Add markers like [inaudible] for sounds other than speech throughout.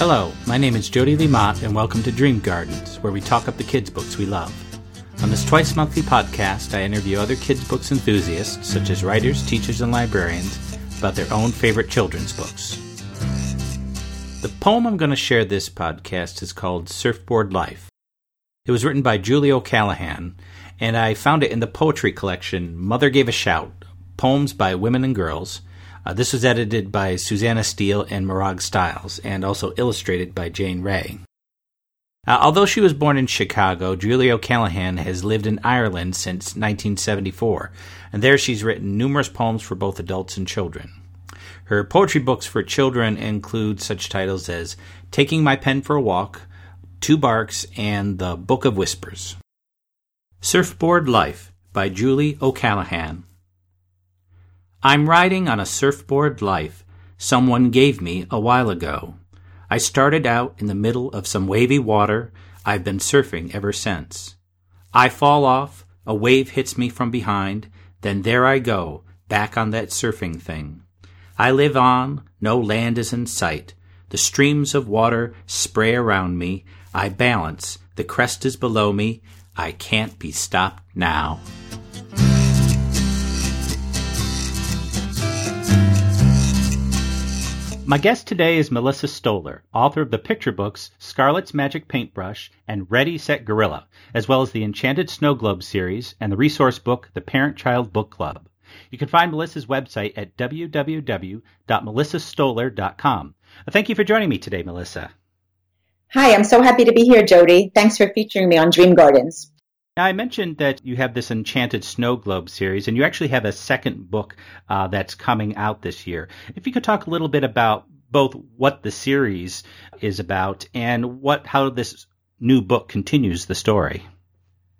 Hello, my name is Jody Lee and welcome to Dream Gardens, where we talk up the kids' books we love. On this twice monthly podcast, I interview other kids' books enthusiasts, such as writers, teachers, and librarians, about their own favorite children's books. The poem I'm going to share this podcast is called Surfboard Life. It was written by Julie O'Callaghan, and I found it in the poetry collection Mother Gave a Shout Poems by Women and Girls uh, this was edited by Susanna Steele and Morag Styles, and also illustrated by Jane Ray. Uh, although she was born in Chicago, Julie O'Callaghan has lived in Ireland since 1974, and there she's written numerous poems for both adults and children. Her poetry books for children include such titles as Taking My Pen for a Walk, Two Barks, and The Book of Whispers. Surfboard Life by Julie O'Callaghan. I'm riding on a surfboard life someone gave me a while ago. I started out in the middle of some wavy water. I've been surfing ever since. I fall off, a wave hits me from behind, then there I go, back on that surfing thing. I live on, no land is in sight. The streams of water spray around me. I balance, the crest is below me. I can't be stopped now. My guest today is Melissa Stoller, author of the picture books Scarlet's Magic Paintbrush and Ready Set Gorilla, as well as the Enchanted Snow Globe series and the resource book The Parent Child Book Club. You can find Melissa's website at www.melissastoller.com. Uh, thank you for joining me today, Melissa. Hi, I'm so happy to be here, Jody. Thanks for featuring me on Dream Gardens. Now, I mentioned that you have this Enchanted Snow Globe series, and you actually have a second book uh, that's coming out this year. If you could talk a little bit about both what the series is about and what how this new book continues the story.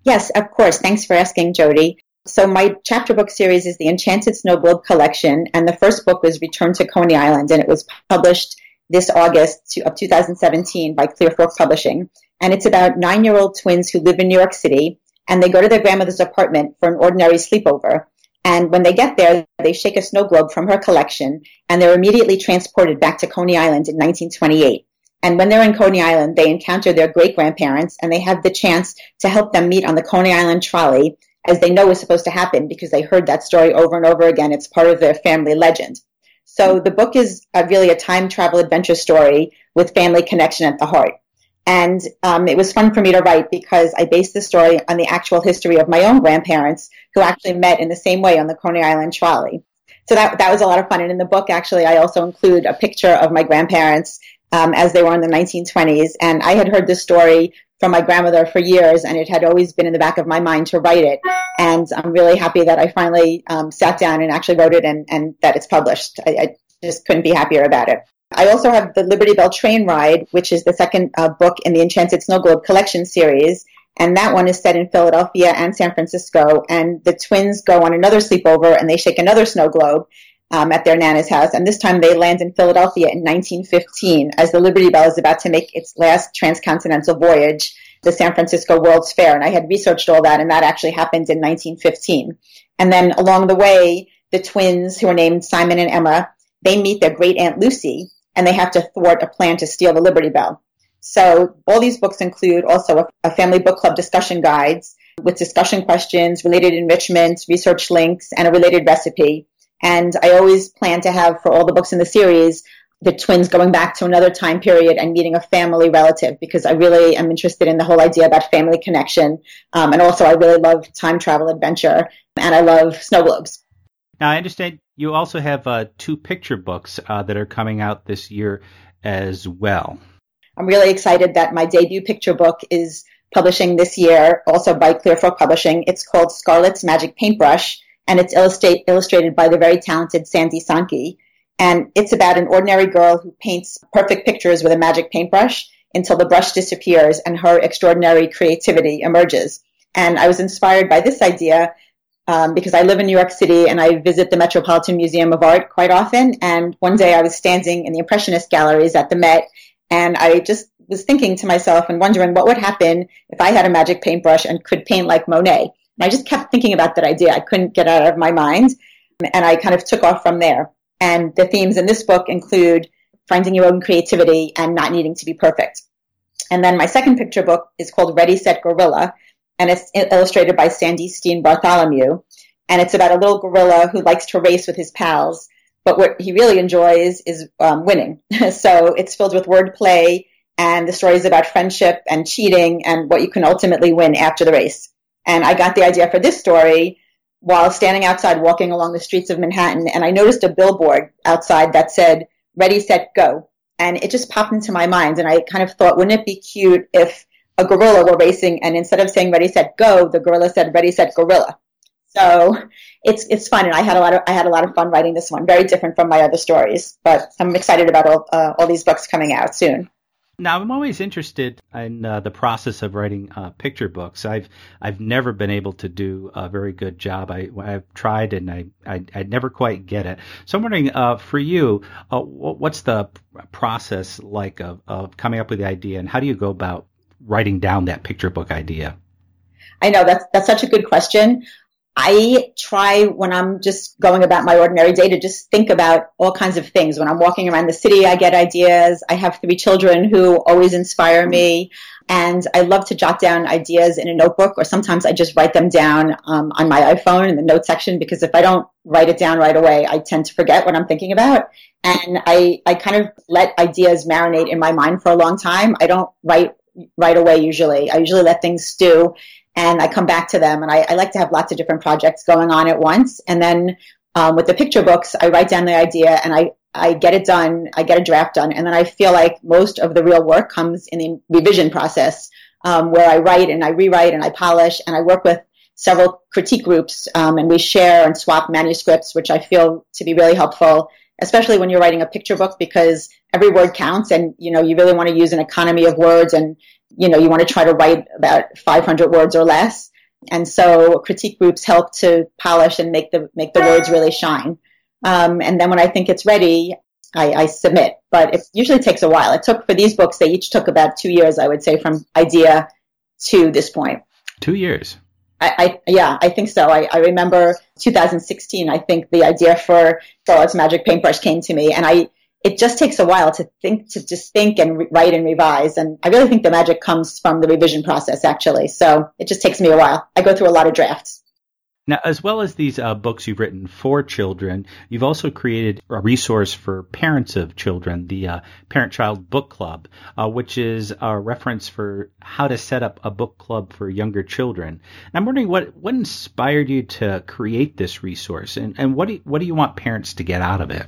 Yes, of course. Thanks for asking, Jody. So my chapter book series is the Enchanted Snow Globe collection, and the first book was Return to Coney Island, and it was published this August of 2017 by Clear Fork Publishing. And it's about nine-year-old twins who live in New York City and they go to their grandmother's apartment for an ordinary sleepover. And when they get there, they shake a snow globe from her collection and they're immediately transported back to Coney Island in 1928. And when they're in Coney Island, they encounter their great grandparents and they have the chance to help them meet on the Coney Island trolley as they know is supposed to happen because they heard that story over and over again. It's part of their family legend. So the book is a, really a time travel adventure story with family connection at the heart. And um, it was fun for me to write because I based the story on the actual history of my own grandparents who actually met in the same way on the Coney Island trolley. So that, that was a lot of fun. And in the book, actually, I also include a picture of my grandparents um, as they were in the 1920s. And I had heard this story from my grandmother for years, and it had always been in the back of my mind to write it. And I'm really happy that I finally um, sat down and actually wrote it and, and that it's published. I, I just couldn't be happier about it. I also have the Liberty Bell Train Ride, which is the second uh, book in the Enchanted Snow Globe collection series. And that one is set in Philadelphia and San Francisco. And the twins go on another sleepover and they shake another snow globe um, at their Nana's house. And this time they land in Philadelphia in 1915 as the Liberty Bell is about to make its last transcontinental voyage, the San Francisco World's Fair. And I had researched all that, and that actually happened in 1915. And then along the way, the twins, who are named Simon and Emma, they meet their great aunt Lucy, and they have to thwart a plan to steal the Liberty Bell. So all these books include also a, a family book club discussion guides with discussion questions, related enrichments, research links, and a related recipe. And I always plan to have for all the books in the series the twins going back to another time period and meeting a family relative because I really am interested in the whole idea about family connection. Um, and also, I really love time travel adventure and I love snow globes. Now, I understand you also have uh, two picture books uh, that are coming out this year as well. I'm really excited that my debut picture book is publishing this year, also by Clear Fork Publishing. It's called Scarlet's Magic Paintbrush, and it's illustrate, illustrated by the very talented Sandie Sonke. And it's about an ordinary girl who paints perfect pictures with a magic paintbrush until the brush disappears and her extraordinary creativity emerges. And I was inspired by this idea um, because I live in New York City and I visit the Metropolitan Museum of Art quite often. And one day I was standing in the Impressionist galleries at the Met and I just was thinking to myself and wondering what would happen if I had a magic paintbrush and could paint like Monet. And I just kept thinking about that idea. I couldn't get out of my mind. And I kind of took off from there. And the themes in this book include finding your own creativity and not needing to be perfect. And then my second picture book is called Ready, Set, Gorilla, and it's illustrated by Sandy Steen Bartholomew. And it's about a little gorilla who likes to race with his pals, but what he really enjoys is um, winning. [laughs] so it's filled with wordplay and the story is about friendship and cheating and what you can ultimately win after the race. And I got the idea for this story while standing outside walking along the streets of Manhattan, and I noticed a billboard outside that said, Ready, Set, Go. And it just popped into my mind, and I kind of thought, wouldn't it be cute if a gorilla were racing, and instead of saying Ready, Set, Go, the gorilla said Ready, Set, Gorilla. So it's it's fun, and I had a lot of I had a lot of fun writing this one. Very different from my other stories, but I'm excited about all uh, all these books coming out soon. Now, I'm always interested in uh, the process of writing uh, picture books. I've I've never been able to do a very good job. I, I've tried and I, I, I never quite get it. So I'm wondering, uh, for you, uh, what's the process like of, of coming up with the idea, and how do you go about writing down that picture book idea? I know that's that's such a good question. I try when I'm just going about my ordinary day to just think about all kinds of things. When I'm walking around the city, I get ideas. I have three children who always inspire me. And I love to jot down ideas in a notebook, or sometimes I just write them down um, on my iPhone in the note section because if I don't write it down right away, I tend to forget what I'm thinking about. And I, I kind of let ideas marinate in my mind for a long time. I don't write right away usually. I usually let things stew and I come back to them. And I, I, like to have lots of different projects going on at once. And then um, with the picture books, I write down the idea and I, I get it done. I get a draft done. And then I feel like most of the real work comes in the revision process um, where I write and I rewrite and I polish and I work with several critique groups um, and we share and swap manuscripts, which I feel to be really helpful, especially when you're writing a picture book because every word counts and you know you really want to use an economy of words and you know, you want to try to write about 500 words or less. And so critique groups help to polish and make the, make the words really shine. Um, and then when I think it's ready, I, I, submit, but it usually takes a while. It took for these books, they each took about two years, I would say, from idea to this point. Two years. I, I yeah, I think so. I, I remember 2016. I think the idea for Charlotte's Magic Paintbrush came to me, and I it just takes a while to think, to just think and re- write and revise. And I really think the magic comes from the revision process, actually. So it just takes me a while. I go through a lot of drafts. Now, as well as these uh, books you've written for children, you've also created a resource for parents of children, the uh, Parent Child Book Club, uh, which is a reference for how to set up a book club for younger children. And I'm wondering what, what inspired you to create this resource, and, and what, do you, what do you want parents to get out of it?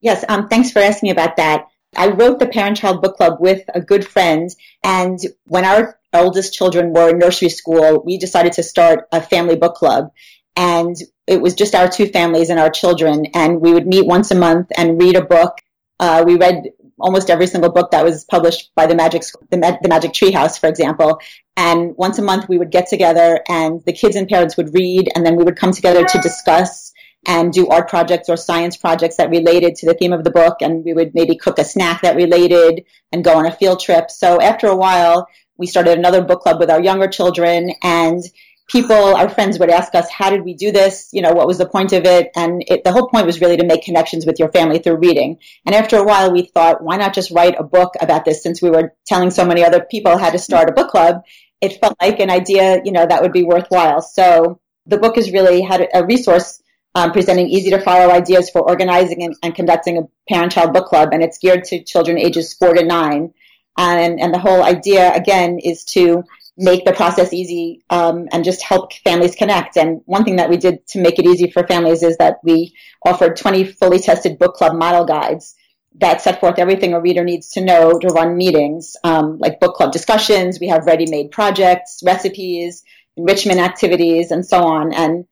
Yes, um, thanks for asking about that. I wrote the Parent Child Book Club with a good friend, and when our oldest children were in nursery school, we decided to start a family book club. And it was just our two families and our children, and we would meet once a month and read a book. Uh, we read almost every single book that was published by the Magic the, Ma- the Magic Treehouse, for example. And once a month, we would get together, and the kids and parents would read, and then we would come together to discuss and do art projects or science projects that related to the theme of the book. And we would maybe cook a snack that related and go on a field trip. So after a while, we started another book club with our younger children and people, our friends would ask us, how did we do this? You know, what was the point of it? And it, the whole point was really to make connections with your family through reading. And after a while, we thought, why not just write a book about this since we were telling so many other people how to start a book club? It felt like an idea, you know, that would be worthwhile. So the book is really had a resource um, presenting easy to follow ideas for organizing and, and conducting a parent child book club. And it's geared to children ages four to nine. And, and the whole idea, again, is to make the process easy um, and just help families connect. And one thing that we did to make it easy for families is that we offered 20 fully tested book club model guides that set forth everything a reader needs to know to run meetings, um, like book club discussions. We have ready-made projects, recipes, enrichment activities, and so on. And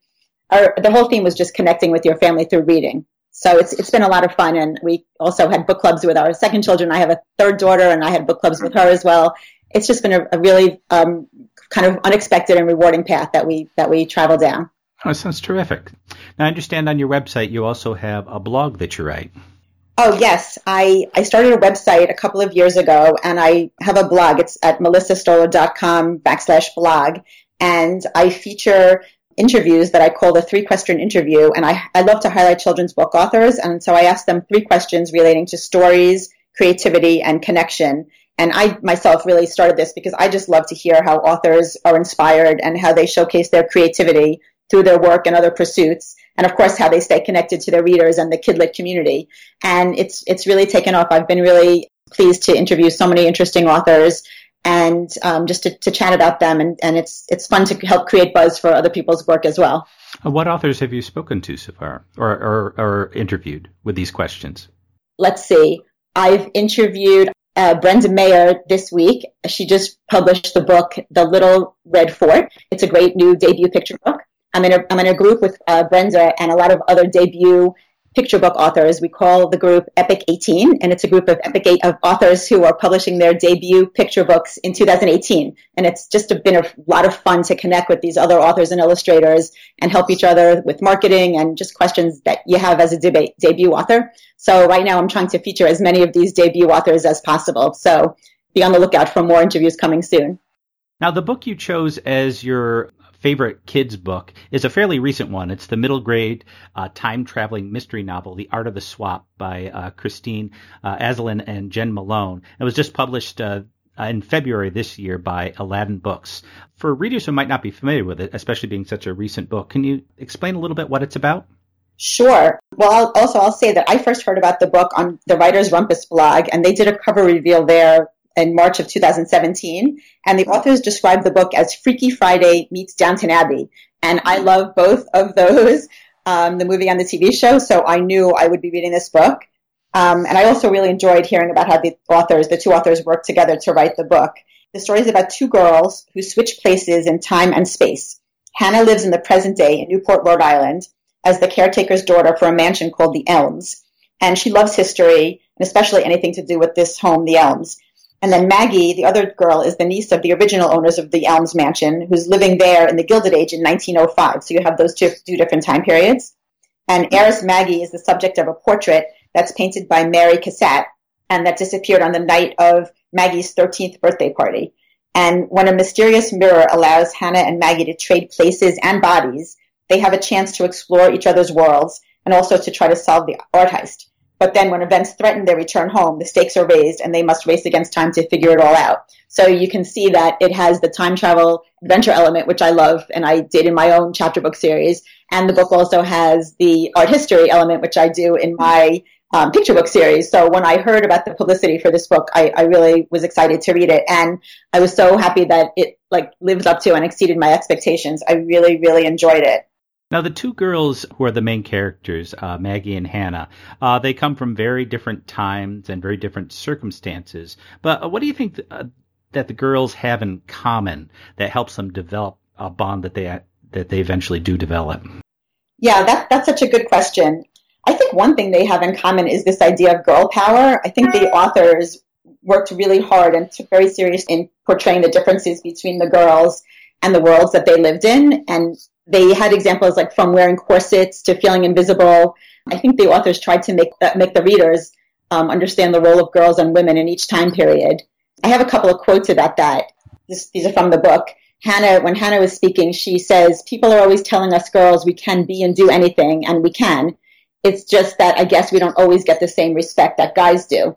our, the whole theme was just connecting with your family through reading. So it's it's been a lot of fun, and we also had book clubs with our second children. I have a third daughter, and I had book clubs with her as well. It's just been a, a really um, kind of unexpected and rewarding path that we that we travel down. Oh, sounds terrific. Now, I understand on your website you also have a blog that you write. Oh yes, I, I started a website a couple of years ago, and I have a blog. It's at melissastoller.com backslash blog, and I feature interviews that I call the three question interview. And I, I love to highlight children's book authors. And so I ask them three questions relating to stories, creativity, and connection. And I myself really started this because I just love to hear how authors are inspired and how they showcase their creativity through their work and other pursuits. And of course, how they stay connected to their readers and the Kidlit community. And it's, it's really taken off. I've been really pleased to interview so many interesting authors and um, just to, to, chat about them. And, and it's, it's fun to help create buzz for other people's work as well. What authors have you spoken to so far or, or, or interviewed with these questions? Let's see. I've interviewed uh, Brenda Maier this week. She just published the book, The Little Red Fort. It's a great new debut picture book. I'm in a, I'm in a group with uh, Brenda and a lot of other debut picture book authors. We call the group Epic 18, and it's a group of Epic 8 of authors who are publishing their debut picture books in 2018. And it's just been a lot of fun to connect with these other authors and illustrators and help each other with marketing and just questions that you have as a debate, debut author. So right now I'm trying to feature as many of these debut authors as possible. So be on the lookout for more interviews coming soon. Now, the book you chose as your favorite kids book is a fairly recent one. It's the middle grade uh, time traveling mystery novel, The Art of the Swap by uh, Kristine uh, Asselin and Jen Malone. It was just published uh, in February this year by Aladdin Books. For readers who might not be familiar with it, especially being such a recent book, can you explain a little bit what it's about? Sure. Well, I'll, also I'll say that I first heard about the book on the Writers Rumpus blog, and they did a cover reveal there in March of 2017. And the authors described the book as Freaky Friday meets Downton Abbey. And I love both of those, um, the movie and the TV show. So I knew I would be reading this book. Um, and I also really enjoyed hearing about how the authors, the two authors worked together to write the book. The story is about two girls who switch places in time and space. Hannah lives in the present day in Newport, Rhode Island, as the caretaker's daughter for a mansion called the Elms. And she loves history, and especially anything to do with this home, the Elms. And then Maggie, the other girl, is the niece of the original owners of the Elms Mansion, who's living there in the Gilded Age in 1905. So you have those two, two different time periods. And heiress Maggie is the subject of a portrait that's painted by Mary Cassatt and that disappeared on the night of Maggie's 13th birthday party. And when a mysterious mirror allows Hannah and Maggie to trade places and bodies, they have a chance to explore each other's worlds and also to try to solve the art heist. But then when events threaten their return home, the stakes are raised and they must race against time to figure it all out. So you can see that it has the time travel adventure element, which I love and I did in my own chapter book series. And the book also has the art history element, which I do in my um, picture book series. So when I heard about the publicity for this book, I, I really was excited to read it. And I was so happy that it like lived up to and exceeded my expectations. I really, really enjoyed it. Now, the two girls who are the main characters, uh, Maggie and Hannah, uh, they come from very different times and very different circumstances. But uh, what do you think th- uh, that the girls have in common that helps them develop a bond that they that they eventually do develop? Yeah, that, that's such a good question. I think one thing they have in common is this idea of girl power. I think the authors worked really hard and took very serious in portraying the differences between the girls and the worlds that they lived in and they had examples like from wearing corsets to feeling invisible. I think the authors tried to make that, make the readers um, understand the role of girls and women in each time period. I have a couple of quotes about that. This, these are from the book. Hannah, when Hannah was speaking, she says, people are always telling us girls we can be and do anything, and we can. It's just that I guess we don't always get the same respect that guys do.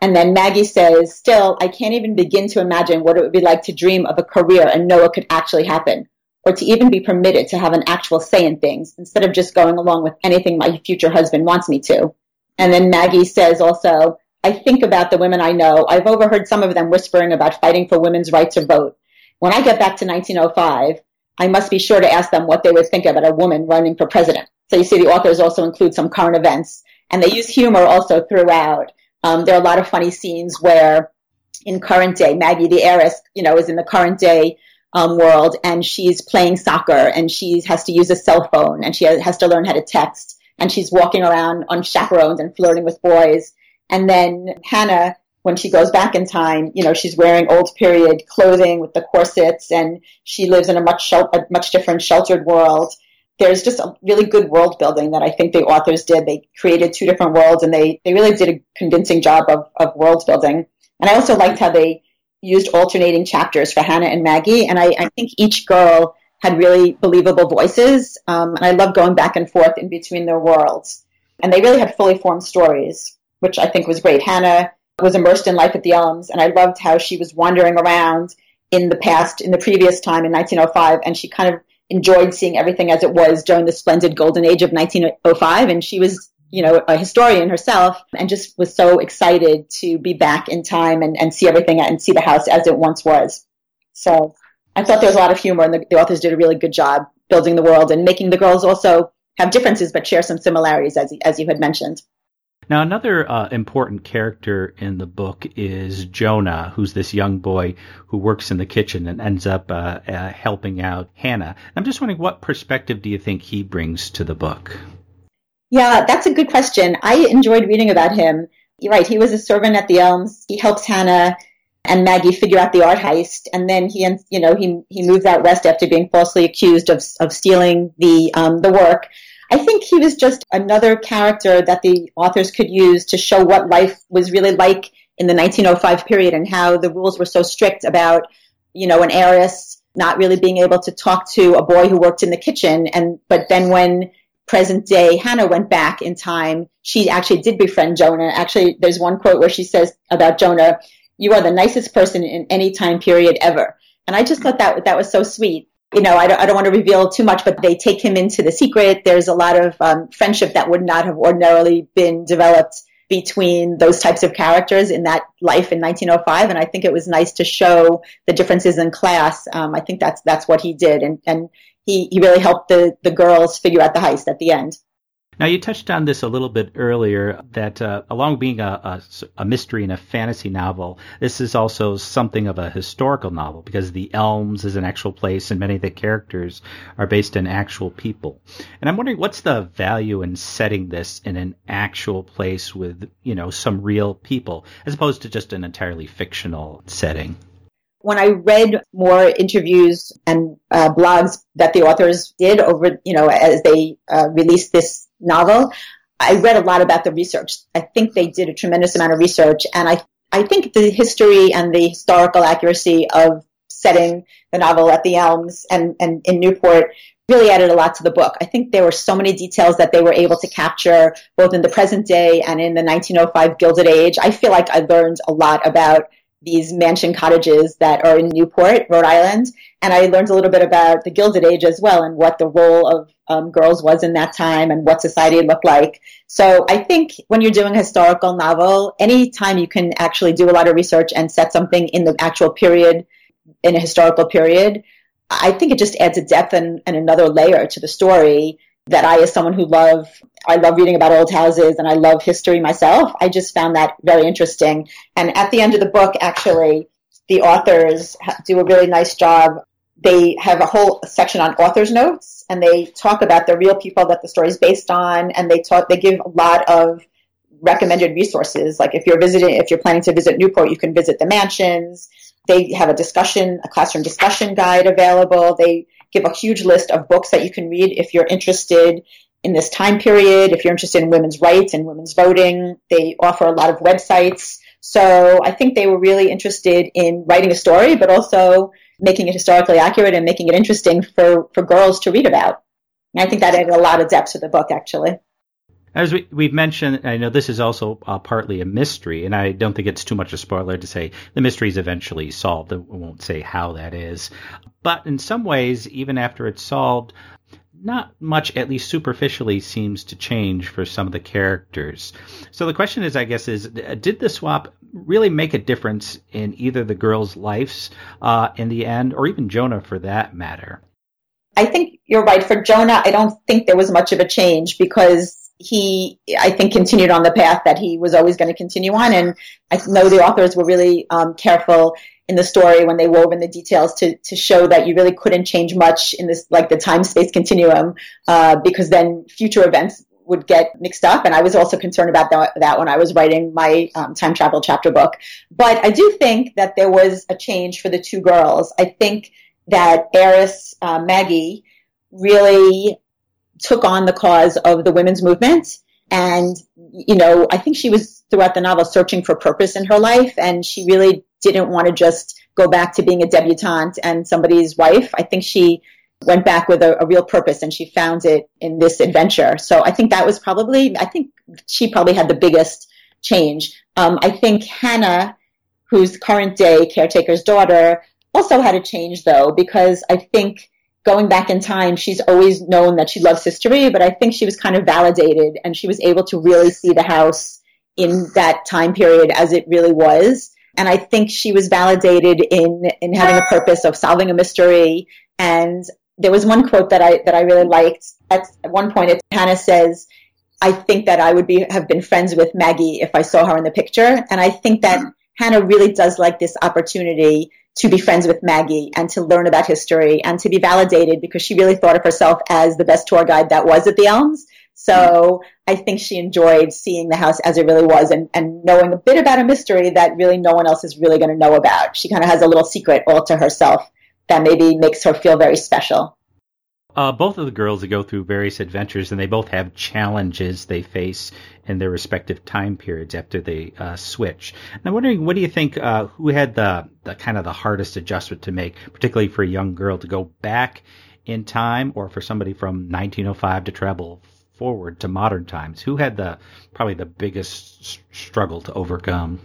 And then Maggie says, still, I can't even begin to imagine what it would be like to dream of a career and know it could actually happen or to even be permitted to have an actual say in things instead of just going along with anything my future husband wants me to. And then Maggie says also, I think about the women I know. I've overheard some of them whispering about fighting for women's right to vote. When I get back to 1905, I must be sure to ask them what they would think about a woman running for president. So you see the authors also include some current events and they use humor also throughout. Um, there are a lot of funny scenes where in current day, Maggie the heiress, you know, is in the current day um, world and she's playing soccer and she has to use a cell phone and she has to learn how to text and she's walking around on chaperones and flirting with boys. And then Hannah, when she goes back in time, you know, she's wearing old period clothing with the corsets and she lives in a much, shel- a much different sheltered world. There's just a really good world building that I think the authors did. They created two different worlds and they, they really did a convincing job of, of world building. And I also liked how they used alternating chapters for Hannah and Maggie, and I, I think each girl had really believable voices, um, and I love going back and forth in between their worlds. And they really had fully formed stories, which I think was great. Hannah was immersed in life at the Elms, and I loved how she was wandering around in the past, in the previous time in 1905, and she kind of enjoyed seeing everything as it was during the splendid golden age of 1905, and she was you know, a historian herself and just was so excited to be back in time and, and see everything and see the house as it once was. So I thought there was a lot of humor and the, the authors did a really good job building the world and making the girls also have differences but share some similarities as, as you had mentioned. Now, another uh, important character in the book is Jonah, who's this young boy who works in the kitchen and ends up uh, uh, helping out Hannah. I'm just wondering, what perspective do you think he brings to the book? Yeah, that's a good question. I enjoyed reading about him. You're right. He was a servant at the Elms. He helps Hannah and Maggie figure out the art heist, and then he, you know, he he moves out west after being falsely accused of of stealing the um, the work. I think he was just another character that the authors could use to show what life was really like in the 1905 period and how the rules were so strict about, you know, an heiress not really being able to talk to a boy who worked in the kitchen, and but then when present day Hannah went back in time, she actually did befriend Jonah. Actually, there's one quote where she says about Jonah, "You are the nicest person in any time period ever." And I just thought that that was so sweet. You know, I don't, I don't want to reveal too much, but they take him into the secret. There's a lot of um, friendship that would not have ordinarily been developed between those types of characters in that life in 1905. And I think it was nice to show the differences in class. Um, I think that's that's what he did, and and he, he really helped the, the girls figure out the heist at the end. Now, you touched on this a little bit earlier that uh, along being a, a, a, mystery and a fantasy novel, this is also something of a historical novel because the Elms is an actual place and many of the characters are based in actual people. And I'm wondering what's the value in setting this in an actual place with, you know, some real people as opposed to just an entirely fictional setting? When I read more interviews and uh, blogs that the authors did over, you know, as they uh, released this novel, I read a lot about the research. I think they did a tremendous amount of research, and I I think the history and the historical accuracy of setting the novel at the Elms and, and in Newport really added a lot to the book. I think there were so many details that they were able to capture both in the present day and in the 1905 Gilded Age. I feel like I learned a lot about these mansion cottages that are in Newport, Rhode Island. And I learned a little bit about the Gilded Age as well and what the role of um, girls was in that time and what society looked like. So I think when you're doing a historical novel, anytime you can actually do a lot of research and set something in the actual period, in a historical period, I think it just adds a depth and, and another layer to the story that I, as someone who love, I love reading about old houses and I love history myself. I just found that very interesting. And at the end of the book, actually, the authors do a really nice job. They have a whole section on author's notes and they talk about the real people that the story is based on. And they talk, they give a lot of recommended resources. Like if you're visiting, if you're planning to visit Newport, you can visit the mansions. They have a discussion, a classroom discussion guide available. They give a huge list of books that you can read if you're interested in this time period, if you're interested in women's rights and women's voting. They offer a lot of websites. So I think they were really interested in writing a story, but also making it historically accurate and making it interesting for, for girls to read about. And I think that added a lot of depth to the book, actually. As we, we've mentioned, I know this is also uh, partly a mystery, and I don't think it's too much a spoiler to say the mystery is eventually solved. I won't say how that is. But in some ways, even after it's solved, not much, at least superficially, seems to change for some of the characters. So the question is, I guess, is did the swap really make a difference in either the girls' lives uh, in the end, or even Jonah for that matter? I think you're right. For Jonah, I don't think there was much of a change because he, I think, continued on the path that he was always going to continue on. And I know the authors were really um, careful in the story when they wove in the details to, to show that you really couldn't change much in this, like the time space continuum, uh, because then future events would get mixed up. And I was also concerned about that, that when I was writing my um, time travel chapter book. But I do think that there was a change for the two girls. I think that heiress, uh, Maggie, really took on the cause of the women's movement. And, you know, I think she was throughout the novel searching for purpose in her life and she really didn't want to just go back to being a debutante and somebody's wife. I think she went back with a, a, real purpose and she found it in this adventure. So I think that was probably, I think she probably had the biggest change. Um, I think Hannah, who's current day caretaker's daughter, also had a change though, because I think going back in time, she's always known that she loves history, but I think she was kind of validated and she was able to really see the house in that time period as it really was. And I think she was validated in, in having a purpose of solving a mystery. And there was one quote that I, that I really liked. At one point, it, Hannah says, I think that I would be, have been friends with Maggie if I saw her in the picture. And I think that Hannah really does like this opportunity to be friends with Maggie and to learn about history and to be validated because she really thought of herself as the best tour guide that was at the Elms. So I think she enjoyed seeing the house as it really was and, and knowing a bit about a mystery that really no one else is really going to know about. She kind of has a little secret all to herself that maybe makes her feel very special. Uh, both of the girls go through various adventures, and they both have challenges they face in their respective time periods after they uh, switch. And I'm wondering, what do you think? Uh, who had the, the kind of the hardest adjustment to make, particularly for a young girl to go back in time, or for somebody from 1905 to travel forward to modern times? Who had the probably the biggest struggle to overcome?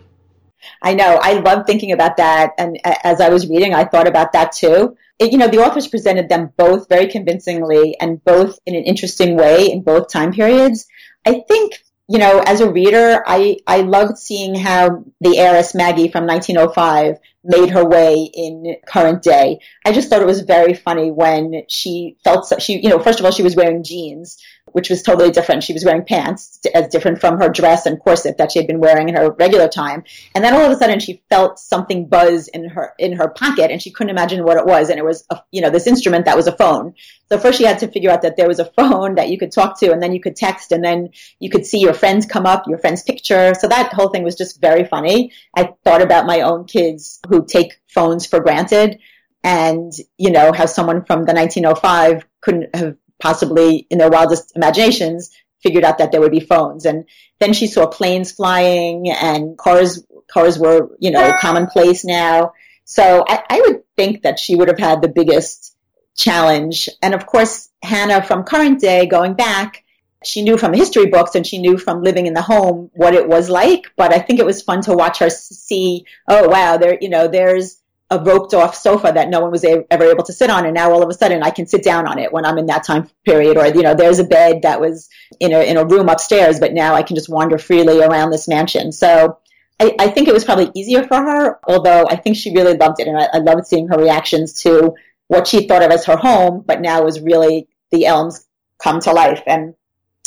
I know. I love thinking about that. And as I was reading, I thought about that too. It, you know, the authors presented them both very convincingly and both in an interesting way in both time periods. I think, you know, as a reader, I, I loved seeing how the heiress Maggie from 1905 made her way in current day. I just thought it was very funny when she felt, so, she, you know, first of all, she was wearing jeans which was totally different. She was wearing pants as different from her dress and corset that she had been wearing in her regular time. And then all of a sudden she felt something buzz in her, in her pocket and she couldn't imagine what it was. And it was, a, you know, this instrument that was a phone. So first she had to figure out that there was a phone that you could talk to and then you could text and then you could see your friends come up, your friend's picture. So that whole thing was just very funny. I thought about my own kids who take phones for granted and, you know, how someone from the 1905 couldn't have possibly in their wildest imaginations figured out that there would be phones. And then she saw planes flying and cars, cars were, you know, ah! commonplace now. So I, I would think that she would have had the biggest challenge. And of course, Hannah from current day going back, she knew from history books and she knew from living in the home what it was like. But I think it was fun to watch her see, oh wow, there, you know, there's a roped off sofa that no one was a- ever able to sit on. And now all of a sudden I can sit down on it when I'm in that time period. Or, you know, there's a bed that was in a, in a room upstairs, but now I can just wander freely around this mansion. So I, I think it was probably easier for her, although I think she really loved it. And I, I loved seeing her reactions to what she thought of as her home, but now was really the elms come to life. And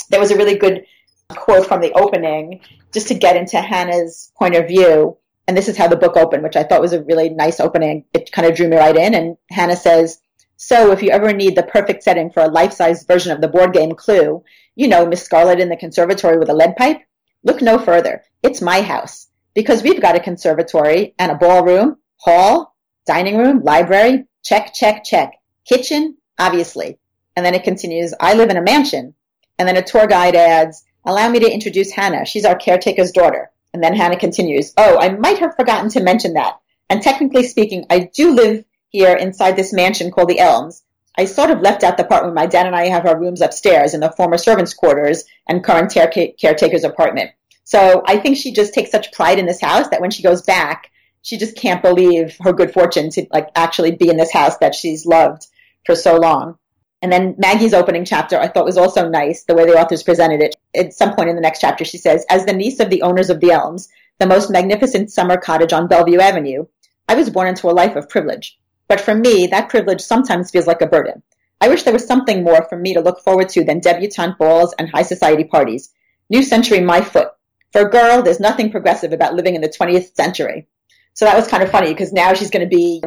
there was a really good quote from the opening just to get into Hannah's point of view and this is how the book opened, which I thought was a really nice opening. It kind of drew me right in. And Hannah says, so if you ever need the perfect setting for a life-size version of the board game Clue, you know, Miss Scarlet in the conservatory with a lead pipe, look no further. It's my house because we've got a conservatory and a ballroom, hall, dining room, library, check, check, check. Kitchen, obviously. And then it continues, I live in a mansion. And then a tour guide adds, allow me to introduce Hannah. She's our caretaker's daughter. And then Hannah continues, Oh, I might have forgotten to mention that. And technically speaking, I do live here inside this mansion called the Elms. I sort of left out the part where my dad and I have our rooms upstairs in the former servants' quarters and current caretaker's apartment. So I think she just takes such pride in this house that when she goes back, she just can't believe her good fortune to like actually be in this house that she's loved for so long. And then Maggie's opening chapter I thought was also nice, the way the authors presented it. At some point in the next chapter, she says, As the niece of the owners of the Elms, the most magnificent summer cottage on Bellevue Avenue, I was born into a life of privilege. But for me, that privilege sometimes feels like a burden. I wish there was something more for me to look forward to than debutante balls and high society parties. New century, my foot. For a girl, there's nothing progressive about living in the 20th century. So that was kind of funny because now she's going to be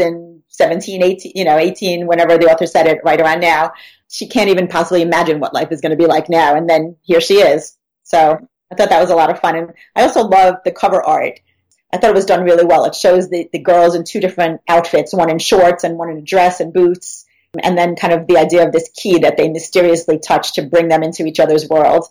in 2017, 18, you know, 18, whenever the author said it, right around now. She can't even possibly imagine what life is going to be like now. And then here she is. So I thought that was a lot of fun. And I also love the cover art. I thought it was done really well. It shows the, the girls in two different outfits, one in shorts and one in a dress and boots. And then kind of the idea of this key that they mysteriously touch to bring them into each other's world.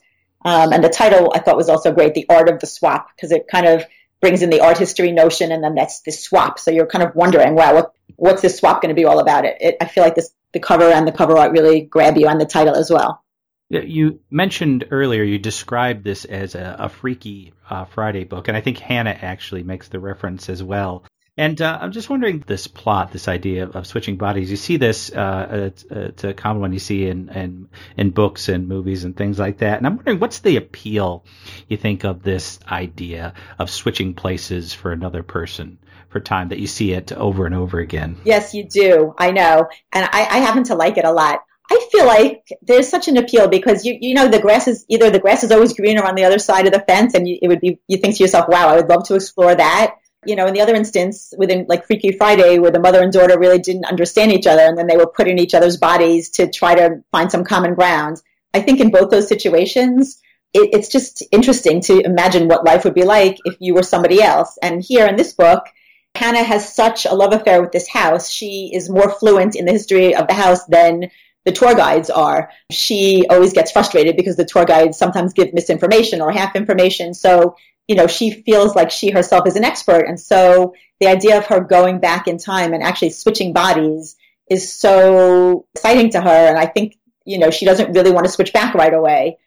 Um, and the title I thought was also great, The Art of the Swap, because it kind of brings in the art history notion, and then that's the swap. So you're kind of wondering, wow, what, what's this swap going to be all about? It, it, I feel like this the cover and the cover art really grab you, and the title as well. You mentioned earlier, you described this as a, a Freaky uh, Friday book, and I think Hannah actually makes the reference as well. And uh, I'm just wondering this plot, this idea of, of switching bodies. You see this, uh, it's, it's, a common one you see in, in, in books and movies and things like that. And I'm wondering what's the appeal you think of this idea of switching places for another person for time that you see it over and over again? Yes, you do. I know. And I, I happen to like it a lot. I feel like there's such an appeal because you you know the grass is either the grass is always greener on the other side of the fence, and you, it would be you think to yourself, wow, I would love to explore that. You know, in the other instance, within like Freaky Friday, where the mother and daughter really didn't understand each other, and then they were put in each other's bodies to try to find some common ground. I think in both those situations, it, it's just interesting to imagine what life would be like if you were somebody else. And here in this book, Hannah has such a love affair with this house. She is more fluent in the history of the house than the tour guides are. She always gets frustrated because the tour guides sometimes give misinformation or half information. So, you know, she feels like she herself is an expert. And so the idea of her going back in time and actually switching bodies is so exciting to her. And I think, you know, she doesn't really want to switch back right away.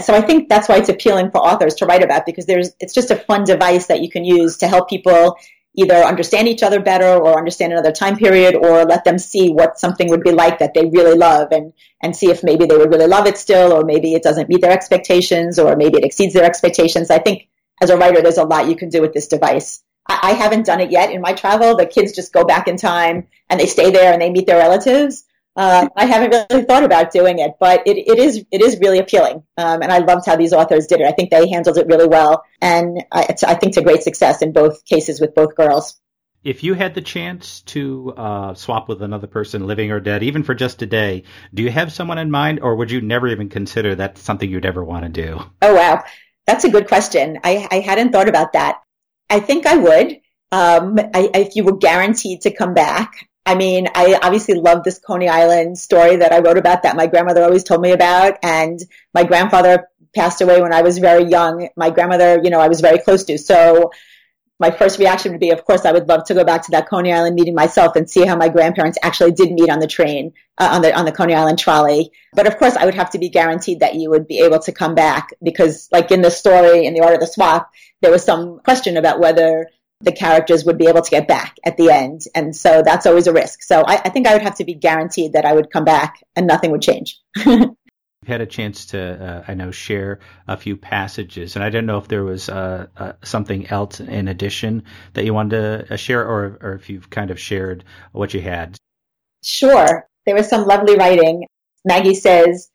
So I think that's why it's appealing for authors to write about because there's, it's just a fun device that you can use to help people either understand each other better or understand another time period or let them see what something would be like that they really love and, and see if maybe they would really love it still or maybe it doesn't meet their expectations or maybe it exceeds their expectations. I think as a writer, there's a lot you can do with this device. I, I haven't done it yet in my travel. The kids just go back in time and they stay there and they meet their relatives. Uh, I haven't really thought about doing it, but it, it is it is really appealing, um, and I loved how these authors did it. I think they handled it really well, and I, I think to great success in both cases with both girls. If you had the chance to uh, swap with another person, living or dead, even for just a day, do you have someone in mind, or would you never even consider that something you'd ever want to do? Oh wow, that's a good question. I, I hadn't thought about that. I think I would. Um, I, if you were guaranteed to come back, I mean, I obviously love this Coney Island story that I wrote about that my grandmother always told me about. And my grandfather passed away when I was very young. My grandmother, you know, I was very close to. So my first reaction would be, of course, I would love to go back to that Coney Island meeting myself and see how my grandparents actually did meet on the train, uh, on the, on the Coney Island trolley. But of course, I would have to be guaranteed that you would be able to come back because like in the story, in the art of the swap, there was some question about whether the characters would be able to get back at the end. And so that's always a risk. So I, I think I would have to be guaranteed that I would come back and nothing would change. [laughs] Had a chance to, uh, I know, share a few passages, and I didn't know if there was uh, uh, something else in addition that you wanted to uh, share, or, or if you've kind of shared what you had. Sure. There was some lovely writing. Maggie says,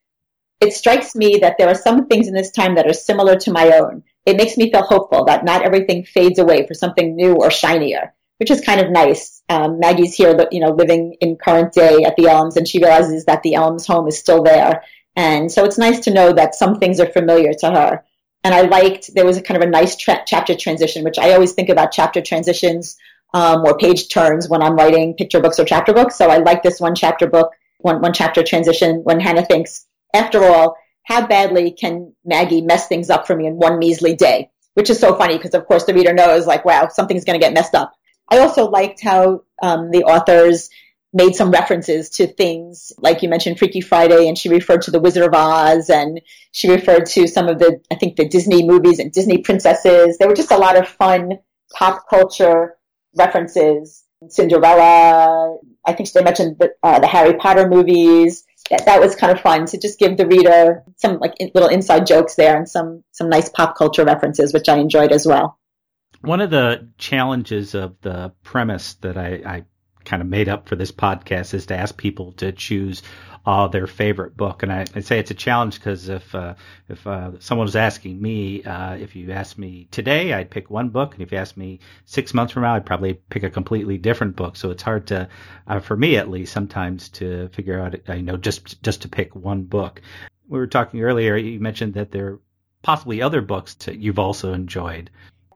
It strikes me that there are some things in this time that are similar to my own it makes me feel hopeful that not everything fades away for something new or shinier, which is kind of nice. Um, Maggie's here, you know, living in current day at the Elms, and she realizes that the Elms home is still there. And so it's nice to know that some things are familiar to her. And I liked, there was a kind of a nice tra- chapter transition, which I always think about chapter transitions um, or page turns when I'm writing picture books or chapter books. So I like this one chapter book, one, one chapter transition when Hannah thinks, after all, how badly can Maggie mess things up for me in one measly day? Which is so funny because, of course, the reader knows, like, wow, something's going to get messed up. I also liked how um, the authors made some references to things like you mentioned Freaky Friday, and she referred to the Wizard of Oz, and she referred to some of the, I think, the Disney movies and Disney princesses. There were just a lot of fun pop culture references. Cinderella. I think they mentioned the, uh, the Harry Potter movies that, that was kind of fun to just give the reader some like little inside jokes there and some some nice pop culture references, which I enjoyed as well. One of the challenges of the premise that I, I kind of made up for this podcast is to ask people to choose uh, their favorite book. And I, I say it's a challenge because if uh, if uh, someone was asking me, uh, if you asked me today, I'd pick one book, and if you asked me six months from now, I'd probably pick a completely different book. So it's hard to, uh, for me at least, sometimes to figure out, you know, just just to pick one book. We were talking earlier. You mentioned that there are possibly other books that you've also enjoyed.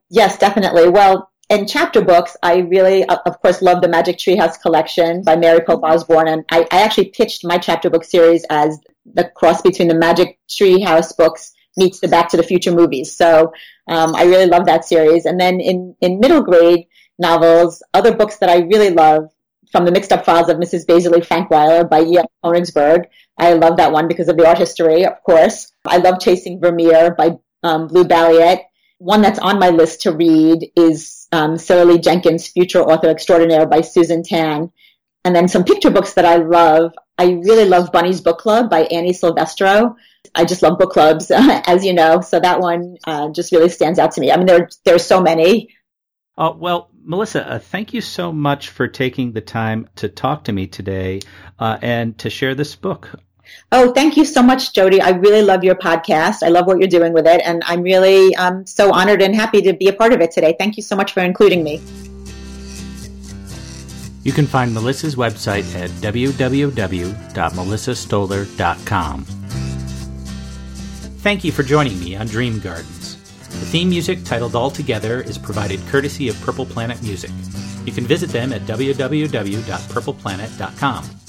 Yes, definitely. Well, in chapter books, I really, of course, love the Magic Treehouse collection by Mary Pope Osborne. And I, I, actually pitched my chapter book series as the cross between the Magic Treehouse books meets the Back to the Future movies. So um, I really love that series. And then in, in middle grade novels, other books that I really love, from the Mixed Up Files of Mrs. Basil Frankweiler by E.L. Konigsburg. I love that one because of the art history, of course. I love Chasing Vermeer by um, Blue Balliett. One that's on my list to read is um, Cilla Lee-Jenkins' Future Author Extraordinaire by Susan Tan. And then some picture books that I love. I really love Bunny's Book Club by Annie Silvestro. I just love book clubs, [laughs] as you know. So that one uh, just really stands out to me. I mean, there there are so many. Uh, well, Melissa, uh, thank you so much for taking the time to talk to me today uh, and to share this book. Oh, thank you so much, Jody. I really love your podcast. I love what you're doing with it, and I'm really um, so honored and happy to be a part of it today. Thank you so much for including me. You can find Melissa's website at www.melissastoller.com. Thank you for joining me on Dream Gardens. The theme music titled All Together is provided courtesy of Purple Planet Music. You can visit them at www.purpleplanet.com.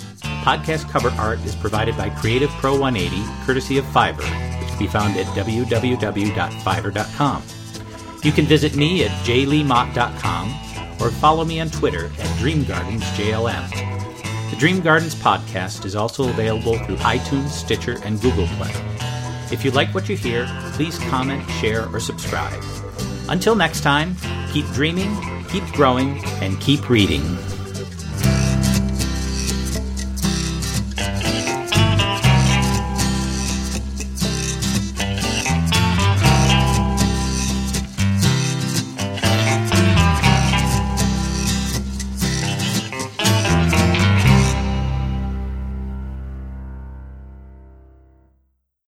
Podcast cover art is provided by Creative Pro 180, courtesy of Fiverr, which can be found at www.fiverr.com. You can visit me at jleemott.com or follow me on Twitter at DreamGardensJLM. The Dream Gardens podcast is also available through iTunes, Stitcher, and Google Play. If you like what you hear, please comment, share, or subscribe. Until next time, keep dreaming, keep growing, and keep reading.